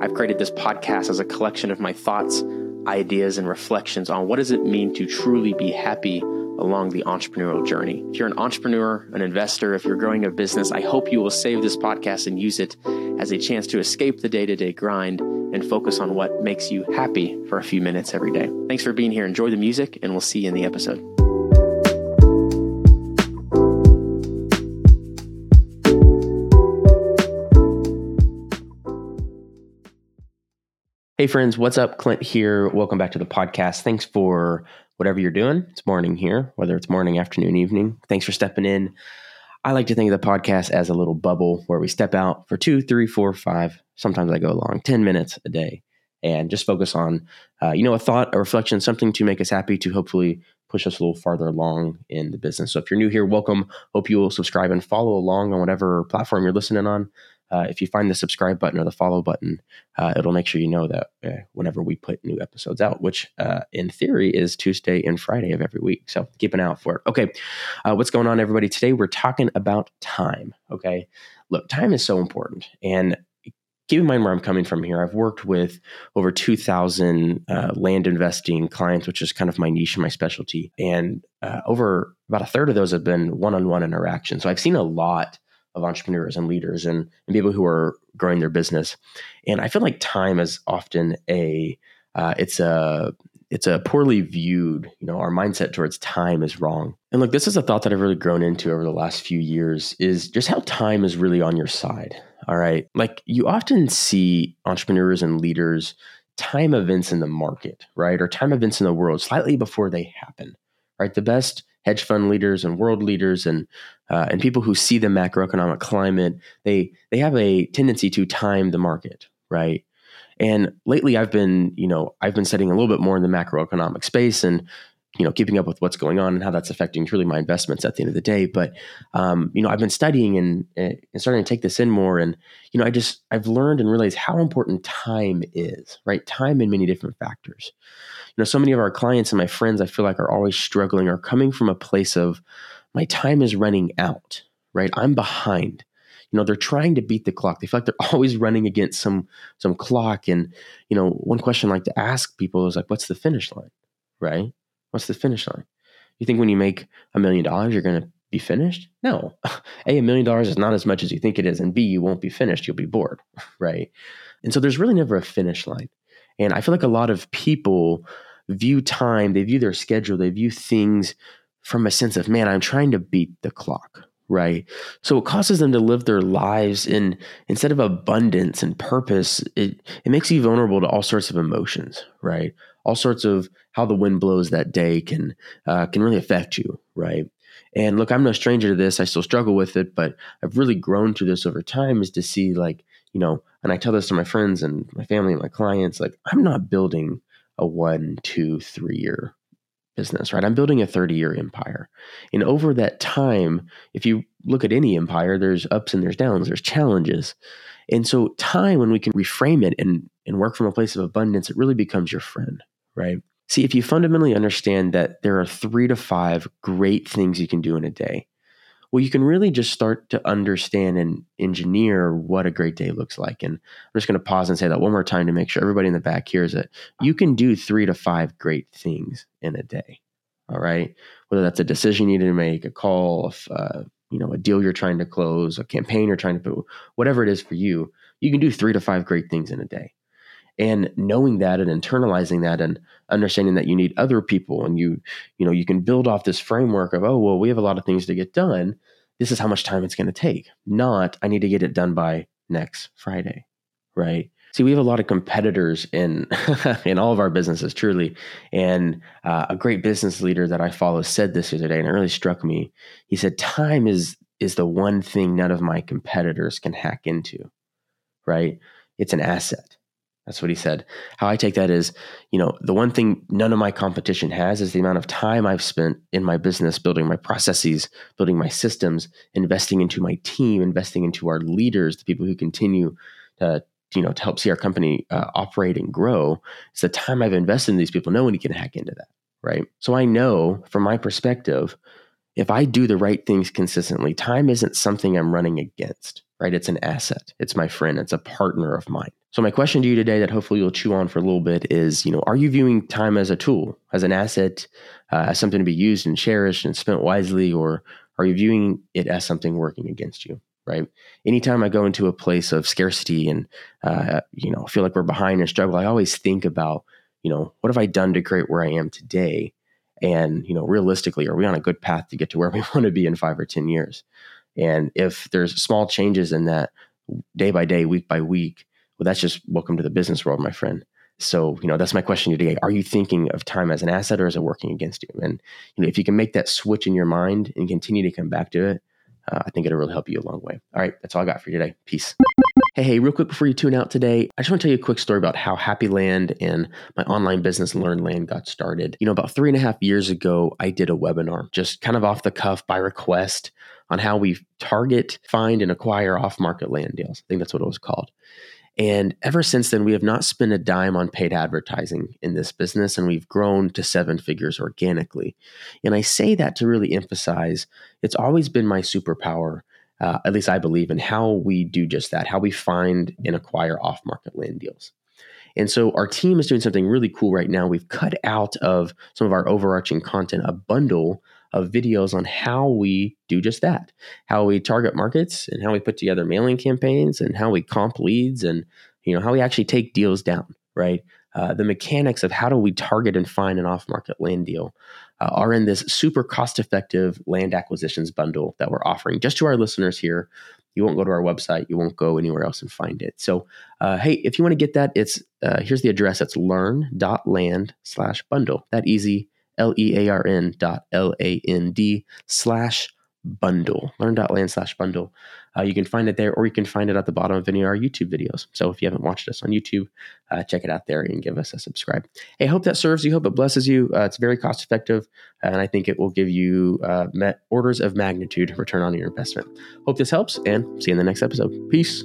I've created this podcast as a collection of my thoughts, ideas, and reflections on what does it mean to truly be happy along the entrepreneurial journey. If you're an entrepreneur, an investor, if you're growing a business, I hope you will save this podcast and use it as a chance to escape the day to day grind and focus on what makes you happy for a few minutes every day. Thanks for being here. Enjoy the music, and we'll see you in the episode. Hey, friends, what's up? Clint here. Welcome back to the podcast. Thanks for whatever you're doing. It's morning here, whether it's morning, afternoon, evening. Thanks for stepping in. I like to think of the podcast as a little bubble where we step out for two, three, four, five. Sometimes I go long, 10 minutes a day and just focus on, uh, you know, a thought, a reflection, something to make us happy to hopefully push us a little farther along in the business. So if you're new here, welcome. Hope you will subscribe and follow along on whatever platform you're listening on uh, if you find the subscribe button or the follow button, uh, it'll make sure you know that uh, whenever we put new episodes out, which uh, in theory is Tuesday and Friday of every week. So keep an eye out for it. Okay, uh, what's going on, everybody? Today we're talking about time. Okay, look, time is so important. And keep in mind where I'm coming from here. I've worked with over 2,000 uh, land investing clients, which is kind of my niche and my specialty. And over about a third of those have been one on one interactions. So I've seen a lot of entrepreneurs and leaders and, and people who are growing their business. And I feel like time is often a uh, it's a it's a poorly viewed, you know, our mindset towards time is wrong. And look, this is a thought that I've really grown into over the last few years is just how time is really on your side. All right. Like you often see entrepreneurs and leaders time events in the market, right? Or time events in the world slightly before they happen. Right. The best hedge fund leaders and world leaders and uh, and people who see the macroeconomic climate, they they have a tendency to time the market, right? And lately, I've been you know I've been studying a little bit more in the macroeconomic space and you know keeping up with what's going on and how that's affecting truly my investments at the end of the day. But um, you know I've been studying and, and starting to take this in more, and you know I just I've learned and realized how important time is, right? Time in many different factors. You know, so many of our clients and my friends I feel like are always struggling are coming from a place of my time is running out, right? I'm behind. You know, they're trying to beat the clock. They feel like they're always running against some some clock. And, you know, one question I like to ask people is like, what's the finish line? Right? What's the finish line? You think when you make a million dollars, you're gonna be finished? No. A, a million dollars is not as much as you think it is, and B, you won't be finished. You'll be bored, right? And so there's really never a finish line. And I feel like a lot of people view time, they view their schedule, they view things from a sense of, man, I'm trying to beat the clock, right? So it causes them to live their lives in instead of abundance and purpose, it, it makes you vulnerable to all sorts of emotions, right? All sorts of how the wind blows that day can uh, can really affect you, right? And look, I'm no stranger to this. I still struggle with it, but I've really grown to this over time is to see like, you know, and I tell this to my friends and my family and my clients, like, I'm not building a one, two, three year business, right? I'm building a 30 year empire. And over that time, if you look at any empire, there's ups and there's downs, there's challenges. And so, time, when we can reframe it and, and work from a place of abundance, it really becomes your friend, right? See, if you fundamentally understand that there are three to five great things you can do in a day, well, you can really just start to understand and engineer what a great day looks like. And I'm just going to pause and say that one more time to make sure everybody in the back hears it. You can do three to five great things in a day. All right. Whether that's a decision you need to make, a call, uh, you know, a deal you're trying to close, a campaign you're trying to put, whatever it is for you, you can do three to five great things in a day and knowing that and internalizing that and understanding that you need other people and you you know you can build off this framework of oh well we have a lot of things to get done. This is how much time it's going to take not i need to get it done by next friday right? See we have a lot of competitors in in all of our businesses truly. And uh, a great business leader that i follow said this the other day and it really struck me. He said time is is the one thing none of my competitors can hack into right? It's an asset that's what he said. How I take that is, you know, the one thing none of my competition has is the amount of time I've spent in my business building my processes, building my systems, investing into my team, investing into our leaders, the people who continue to, you know, to help see our company uh, operate and grow. It's the time I've invested in these people. No one can hack into that, right? So I know from my perspective, if I do the right things consistently, time isn't something I'm running against right? It's an asset. It's my friend. It's a partner of mine. So my question to you today that hopefully you'll chew on for a little bit is, you know, are you viewing time as a tool, as an asset, uh, as something to be used and cherished and spent wisely, or are you viewing it as something working against you? Right. Anytime I go into a place of scarcity and uh, you know feel like we're behind and struggle, I always think about, you know, what have I done to create where I am today? And you know, realistically, are we on a good path to get to where we want to be in five or ten years? And if there's small changes in that day by day, week by week, well, that's just welcome to the business world, my friend. So, you know, that's my question today. Are you thinking of time as an asset or is it working against you? And, you know, if you can make that switch in your mind and continue to come back to it, uh, I think it'll really help you a long way. All right, that's all I got for you today. Peace. Hey, hey, real quick before you tune out today, I just want to tell you a quick story about how Happy Land and my online business Learn Land got started. You know, about three and a half years ago, I did a webinar just kind of off the cuff by request on how we target, find, and acquire off market land deals. I think that's what it was called. And ever since then, we have not spent a dime on paid advertising in this business, and we've grown to seven figures organically. And I say that to really emphasize it's always been my superpower, uh, at least I believe, in how we do just that, how we find and acquire off market land deals. And so our team is doing something really cool right now. We've cut out of some of our overarching content a bundle of videos on how we do just that, how we target markets and how we put together mailing campaigns and how we comp leads and you know how we actually take deals down, right? Uh, the mechanics of how do we target and find an off-market land deal uh, are in this super cost-effective land acquisitions bundle that we're offering just to our listeners here. You won't go to our website. You won't go anywhere else and find it. So, uh, hey, if you want to get that, it's uh, here's the address. It's learn.land slash bundle. That easy L E A R N dot L A N D slash bundle. Learn.land slash bundle. Uh, you can find it there, or you can find it at the bottom of any of our YouTube videos. So if you haven't watched us on YouTube, uh, check it out there and give us a subscribe. Hey, I hope that serves you. Hope it blesses you. Uh, it's very cost effective, and I think it will give you uh, orders of magnitude return on your investment. Hope this helps, and see you in the next episode. Peace.